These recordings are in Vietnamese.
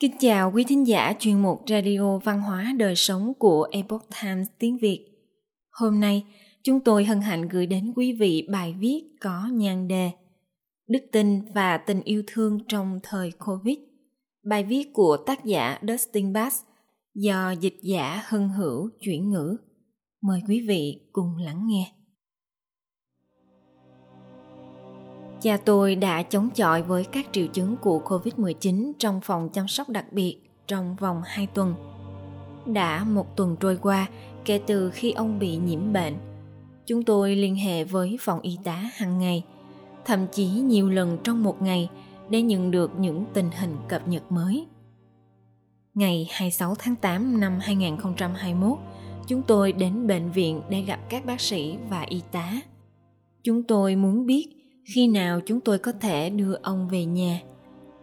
Kính chào quý thính giả chuyên mục Radio Văn hóa Đời Sống của Epoch Times tiếng Việt. Hôm nay, chúng tôi hân hạnh gửi đến quý vị bài viết có nhan đề Đức tin và tình yêu thương trong thời Covid. Bài viết của tác giả Dustin Bass do dịch giả Hân Hữu chuyển ngữ. Mời quý vị cùng lắng nghe. Cha tôi đã chống chọi với các triệu chứng của COVID-19 trong phòng chăm sóc đặc biệt trong vòng 2 tuần. Đã một tuần trôi qua kể từ khi ông bị nhiễm bệnh. Chúng tôi liên hệ với phòng y tá hàng ngày, thậm chí nhiều lần trong một ngày để nhận được những tình hình cập nhật mới. Ngày 26 tháng 8 năm 2021, chúng tôi đến bệnh viện để gặp các bác sĩ và y tá. Chúng tôi muốn biết khi nào chúng tôi có thể đưa ông về nhà?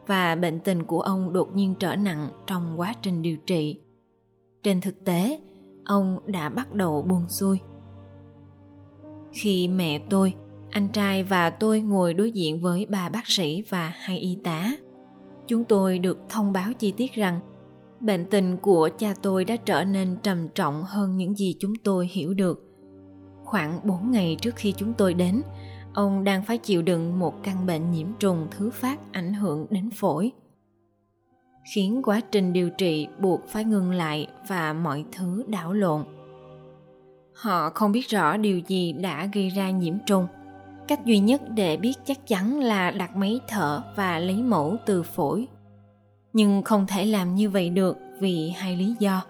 Và bệnh tình của ông đột nhiên trở nặng trong quá trình điều trị. Trên thực tế, ông đã bắt đầu buông xuôi. Khi mẹ tôi, anh trai và tôi ngồi đối diện với ba bác sĩ và hai y tá, chúng tôi được thông báo chi tiết rằng bệnh tình của cha tôi đã trở nên trầm trọng hơn những gì chúng tôi hiểu được. Khoảng 4 ngày trước khi chúng tôi đến ông đang phải chịu đựng một căn bệnh nhiễm trùng thứ phát ảnh hưởng đến phổi. Khiến quá trình điều trị buộc phải ngừng lại và mọi thứ đảo lộn. Họ không biết rõ điều gì đã gây ra nhiễm trùng. Cách duy nhất để biết chắc chắn là đặt máy thở và lấy mẫu từ phổi. Nhưng không thể làm như vậy được vì hai lý do.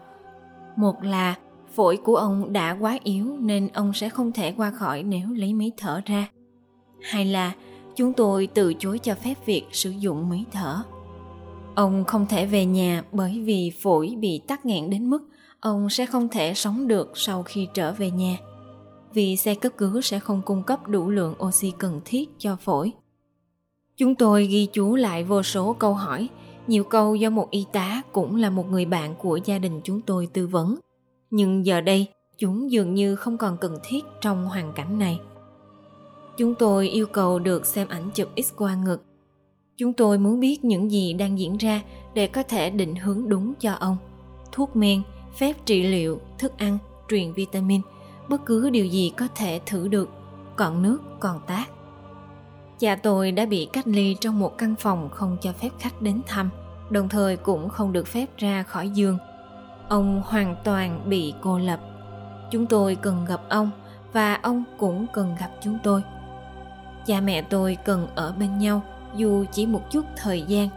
Một là phổi của ông đã quá yếu nên ông sẽ không thể qua khỏi nếu lấy máy thở ra hay là chúng tôi từ chối cho phép việc sử dụng máy thở? Ông không thể về nhà bởi vì phổi bị tắc nghẽn đến mức ông sẽ không thể sống được sau khi trở về nhà, vì xe cấp cứu sẽ không cung cấp đủ lượng oxy cần thiết cho phổi. Chúng tôi ghi chú lại vô số câu hỏi, nhiều câu do một y tá cũng là một người bạn của gia đình chúng tôi tư vấn. Nhưng giờ đây, chúng dường như không còn cần thiết trong hoàn cảnh này. Chúng tôi yêu cầu được xem ảnh chụp x-quang ngực. Chúng tôi muốn biết những gì đang diễn ra để có thể định hướng đúng cho ông. Thuốc men, phép trị liệu, thức ăn, truyền vitamin, bất cứ điều gì có thể thử được, còn nước, còn tác. Cha tôi đã bị cách ly trong một căn phòng không cho phép khách đến thăm, đồng thời cũng không được phép ra khỏi giường. Ông hoàn toàn bị cô lập. Chúng tôi cần gặp ông và ông cũng cần gặp chúng tôi cha mẹ tôi cần ở bên nhau, dù chỉ một chút thời gian.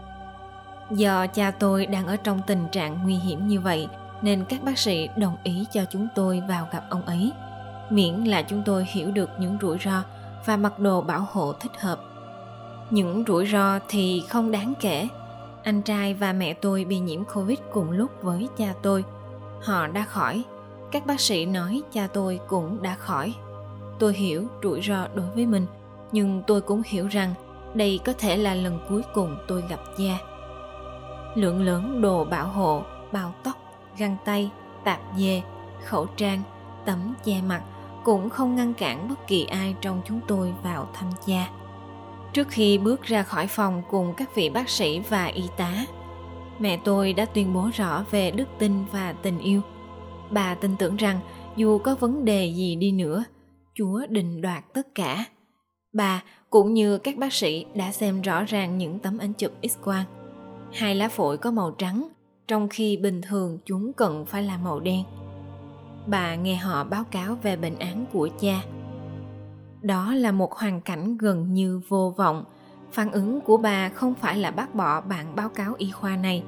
Do cha tôi đang ở trong tình trạng nguy hiểm như vậy, nên các bác sĩ đồng ý cho chúng tôi vào gặp ông ấy. Miễn là chúng tôi hiểu được những rủi ro và mặc đồ bảo hộ thích hợp. Những rủi ro thì không đáng kể. Anh trai và mẹ tôi bị nhiễm covid cùng lúc với cha tôi. Họ đã khỏi. Các bác sĩ nói cha tôi cũng đã khỏi. Tôi hiểu rủi ro đối với mình nhưng tôi cũng hiểu rằng đây có thể là lần cuối cùng tôi gặp gia. Lượng lớn đồ bảo hộ bao tóc, găng tay, tạp dề, khẩu trang, tấm che mặt cũng không ngăn cản bất kỳ ai trong chúng tôi vào thăm cha trước khi bước ra khỏi phòng cùng các vị bác sĩ và y tá, mẹ tôi đã tuyên bố rõ về đức tin và tình yêu. Bà tin tưởng rằng dù có vấn đề gì đi nữa, chúa định đoạt tất cả. Bà cũng như các bác sĩ đã xem rõ ràng những tấm ảnh chụp X-quang. Hai lá phổi có màu trắng, trong khi bình thường chúng cần phải là màu đen. Bà nghe họ báo cáo về bệnh án của cha. Đó là một hoàn cảnh gần như vô vọng. Phản ứng của bà không phải là bác bỏ bản báo cáo y khoa này,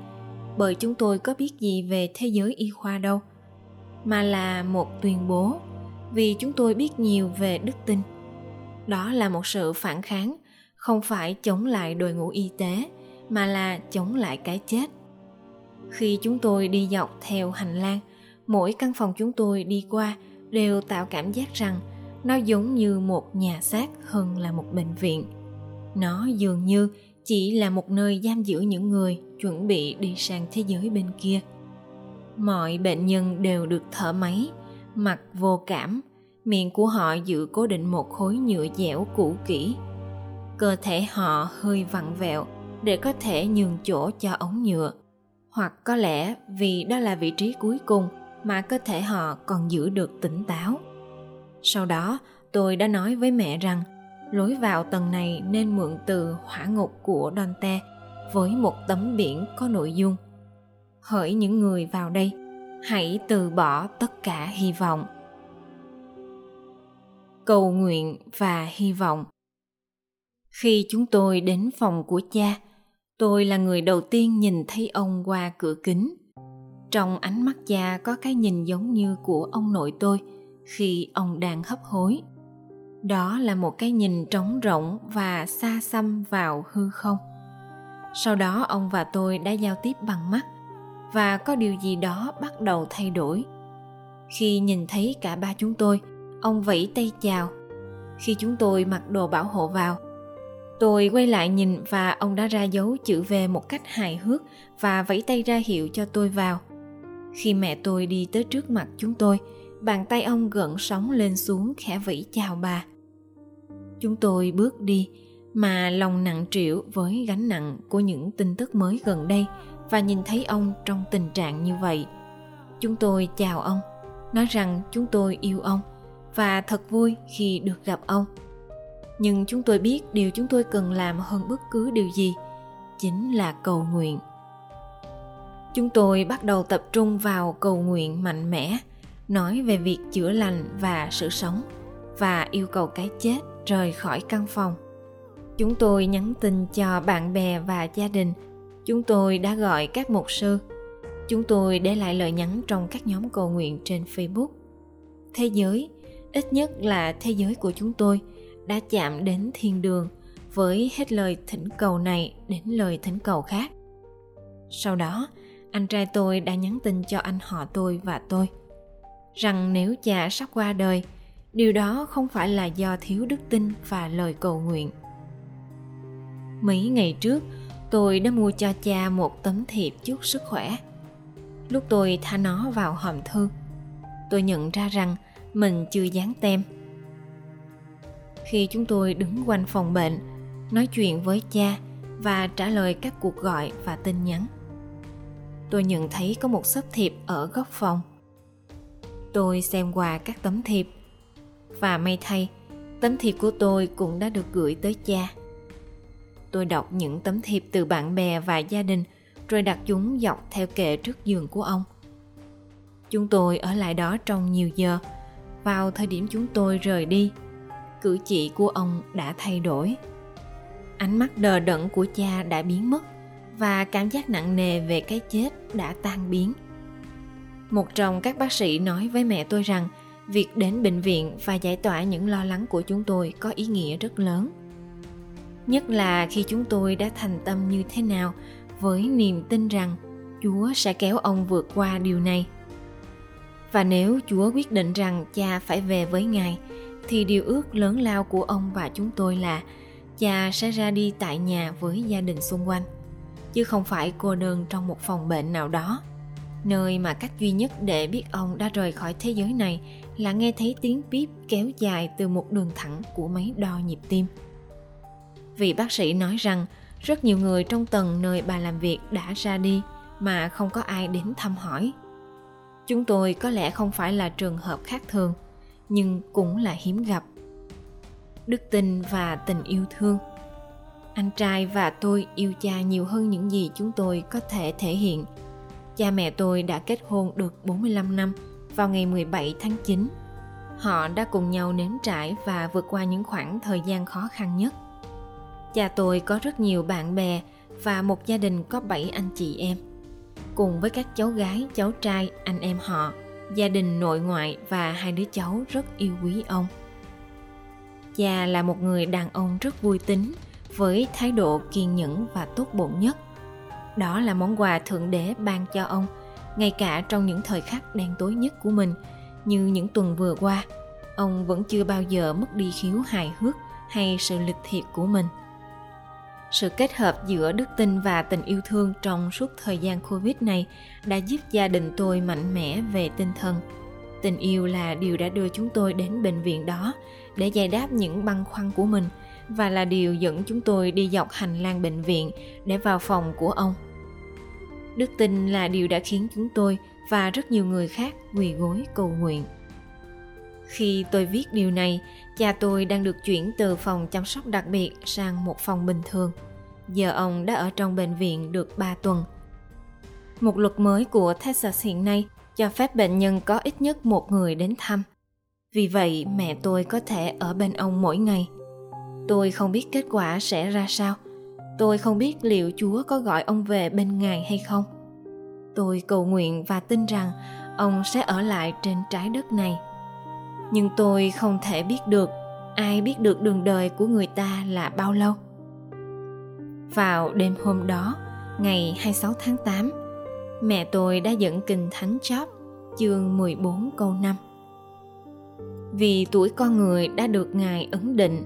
bởi chúng tôi có biết gì về thế giới y khoa đâu, mà là một tuyên bố, vì chúng tôi biết nhiều về đức tin đó là một sự phản kháng, không phải chống lại đội ngũ y tế, mà là chống lại cái chết. Khi chúng tôi đi dọc theo hành lang, mỗi căn phòng chúng tôi đi qua đều tạo cảm giác rằng nó giống như một nhà xác hơn là một bệnh viện. Nó dường như chỉ là một nơi giam giữ những người chuẩn bị đi sang thế giới bên kia. Mọi bệnh nhân đều được thở máy, mặt vô cảm miệng của họ giữ cố định một khối nhựa dẻo cũ kỹ. Cơ thể họ hơi vặn vẹo để có thể nhường chỗ cho ống nhựa. Hoặc có lẽ vì đó là vị trí cuối cùng mà cơ thể họ còn giữ được tỉnh táo. Sau đó, tôi đã nói với mẹ rằng lối vào tầng này nên mượn từ hỏa ngục của Dante với một tấm biển có nội dung. Hỡi những người vào đây, hãy từ bỏ tất cả hy vọng cầu nguyện và hy vọng. Khi chúng tôi đến phòng của cha, tôi là người đầu tiên nhìn thấy ông qua cửa kính. Trong ánh mắt cha có cái nhìn giống như của ông nội tôi khi ông đang hấp hối. Đó là một cái nhìn trống rỗng và xa xăm vào hư không. Sau đó ông và tôi đã giao tiếp bằng mắt và có điều gì đó bắt đầu thay đổi. Khi nhìn thấy cả ba chúng tôi ông vẫy tay chào. Khi chúng tôi mặc đồ bảo hộ vào, tôi quay lại nhìn và ông đã ra dấu chữ về một cách hài hước và vẫy tay ra hiệu cho tôi vào. Khi mẹ tôi đi tới trước mặt chúng tôi, bàn tay ông gợn sóng lên xuống khẽ vẫy chào bà. Chúng tôi bước đi, mà lòng nặng trĩu với gánh nặng của những tin tức mới gần đây và nhìn thấy ông trong tình trạng như vậy. Chúng tôi chào ông, nói rằng chúng tôi yêu ông và thật vui khi được gặp ông. Nhưng chúng tôi biết điều chúng tôi cần làm hơn bất cứ điều gì, chính là cầu nguyện. Chúng tôi bắt đầu tập trung vào cầu nguyện mạnh mẽ, nói về việc chữa lành và sự sống, và yêu cầu cái chết rời khỏi căn phòng. Chúng tôi nhắn tin cho bạn bè và gia đình. Chúng tôi đã gọi các mục sư. Chúng tôi để lại lời nhắn trong các nhóm cầu nguyện trên facebook. Thế giới ít nhất là thế giới của chúng tôi đã chạm đến thiên đường với hết lời thỉnh cầu này đến lời thỉnh cầu khác. Sau đó, anh trai tôi đã nhắn tin cho anh họ tôi và tôi rằng nếu cha sắp qua đời, điều đó không phải là do thiếu đức tin và lời cầu nguyện. Mấy ngày trước, tôi đã mua cho cha một tấm thiệp chúc sức khỏe. Lúc tôi thả nó vào hòm thư, tôi nhận ra rằng mình chưa dán tem. Khi chúng tôi đứng quanh phòng bệnh, nói chuyện với cha và trả lời các cuộc gọi và tin nhắn, tôi nhận thấy có một sấp thiệp ở góc phòng. Tôi xem qua các tấm thiệp và may thay, tấm thiệp của tôi cũng đã được gửi tới cha. Tôi đọc những tấm thiệp từ bạn bè và gia đình rồi đặt chúng dọc theo kệ trước giường của ông. Chúng tôi ở lại đó trong nhiều giờ vào thời điểm chúng tôi rời đi. Cử chỉ của ông đã thay đổi. Ánh mắt đờ đẫn của cha đã biến mất và cảm giác nặng nề về cái chết đã tan biến. Một trong các bác sĩ nói với mẹ tôi rằng, việc đến bệnh viện và giải tỏa những lo lắng của chúng tôi có ý nghĩa rất lớn. Nhất là khi chúng tôi đã thành tâm như thế nào với niềm tin rằng chúa sẽ kéo ông vượt qua điều này và nếu chúa quyết định rằng cha phải về với ngài, thì điều ước lớn lao của ông và chúng tôi là cha sẽ ra đi tại nhà với gia đình xung quanh, chứ không phải cô đơn trong một phòng bệnh nào đó. Nơi mà cách duy nhất để biết ông đã rời khỏi thế giới này là nghe thấy tiếng bíp kéo dài từ một đường thẳng của máy đo nhịp tim. Vị bác sĩ nói rằng, rất nhiều người trong tầng nơi bà làm việc đã ra đi mà không có ai đến thăm hỏi chúng tôi có lẽ không phải là trường hợp khác thường, nhưng cũng là hiếm gặp đức tin và tình yêu thương anh trai và tôi yêu cha nhiều hơn những gì chúng tôi có thể thể hiện. Cha mẹ tôi đã kết hôn được 45 năm vào ngày 17 tháng 9. Họ đã cùng nhau nếm trải và vượt qua những khoảng thời gian khó khăn nhất. Cha tôi có rất nhiều bạn bè và một gia đình có 7 anh chị em. Cùng với các cháu gái, cháu trai, anh em họ, gia đình nội ngoại và hai đứa cháu rất yêu quý ông. Cha là một người đàn ông rất vui tính, với thái độ kiên nhẫn và tốt bụng nhất. Đó là món quà Thượng Đế ban cho ông, ngay cả trong những thời khắc đen tối nhất của mình, như những tuần vừa qua, ông vẫn chưa bao giờ mất đi khiếu hài hước hay sự lịch thiệp của mình. Sự kết hợp giữa đức tin và tình yêu thương trong suốt thời gian Covid này đã giúp gia đình tôi mạnh mẽ về tinh thần. Tình yêu là điều đã đưa chúng tôi đến bệnh viện đó để giải đáp những băn khoăn của mình – và là điều dẫn chúng tôi đi dọc hành lang bệnh viện để vào phòng của ông. đức tin là điều đã khiến chúng tôi và rất nhiều người khác quỳ gối cầu nguyện khi tôi viết điều này, cha tôi đang được chuyển từ phòng chăm sóc đặc biệt sang một phòng bình thường. Giờ ông đã ở trong bệnh viện được 3 tuần. Một luật mới của texas hiện nay cho phép bệnh nhân có ít nhất một người đến thăm. Vì vậy, mẹ tôi có thể ở bên ông mỗi ngày. Tôi không biết kết quả sẽ ra sao. Tôi không biết liệu chúa có gọi ông về bên ngài hay không. Tôi cầu nguyện và tin rằng ông sẽ ở lại trên trái đất này nhưng tôi không thể biết được ai biết được đường đời của người ta là bao lâu. Vào đêm hôm đó, ngày 26 tháng 8 mẹ tôi đã dẫn kinh thánh chóp chương 14 câu 5 vì tuổi con người đã được ngài ấn định,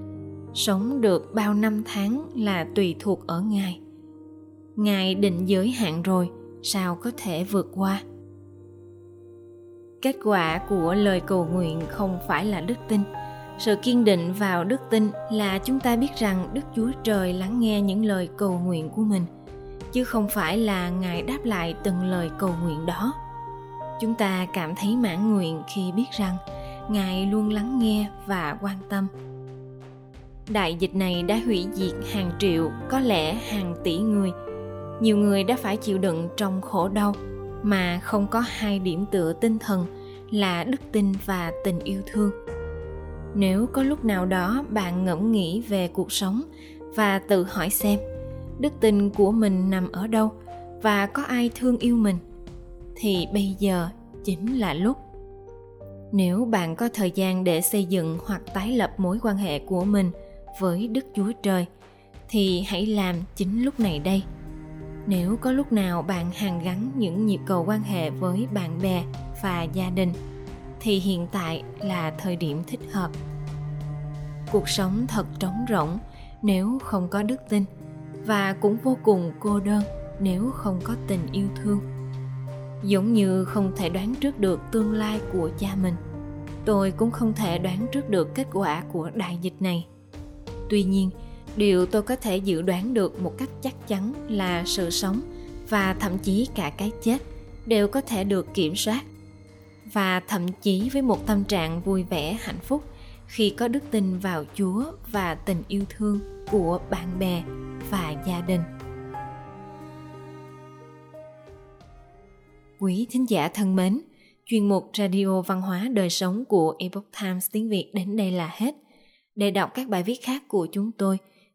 sống được bao năm tháng là tùy thuộc ở ngài. Ngài định giới hạn rồi, sao có thể vượt qua? Kết quả của lời cầu nguyện không phải là đức tin. Sự kiên định vào đức tin là chúng ta biết rằng đức chúa trời lắng nghe những lời cầu nguyện của mình, chứ không phải là ngài đáp lại từng lời cầu nguyện đó. Chúng ta cảm thấy mãn nguyện khi biết rằng ngài luôn lắng nghe và quan tâm. Đại dịch này đã hủy diệt hàng triệu, có lẽ hàng tỷ người. Nhiều người đã phải chịu đựng trong khổ đau mà không có hai điểm tựa tinh thần là đức tin và tình yêu thương. Nếu có lúc nào đó bạn ngẫm nghĩ về cuộc sống và tự hỏi xem, đức tin của mình nằm ở đâu và có ai thương yêu mình, thì bây giờ chính là lúc. Nếu bạn có thời gian để xây dựng hoặc tái lập mối quan hệ của mình với đức chúa trời, thì hãy làm chính lúc này đây nếu có lúc nào bạn hàn gắn những nhịp cầu quan hệ với bạn bè và gia đình, thì hiện tại là thời điểm thích hợp. Cuộc sống thật trống rỗng nếu không có đức tin và cũng vô cùng cô đơn nếu không có tình yêu thương. Giống như không thể đoán trước được tương lai của cha mình, tôi cũng không thể đoán trước được kết quả của đại dịch này. Tuy nhiên điều tôi có thể dự đoán được một cách chắc chắn là sự sống và thậm chí cả cái chết đều có thể được kiểm soát. Và thậm chí với một tâm trạng vui vẻ, hạnh phúc khi có đức tin vào chúa và tình yêu thương của bạn bè và gia đình. Quý thính giả thân mến, chuyên mục radio văn hóa đời sống của epoch times tiếng việt đến đây là hết. Để đọc các bài viết khác của chúng tôi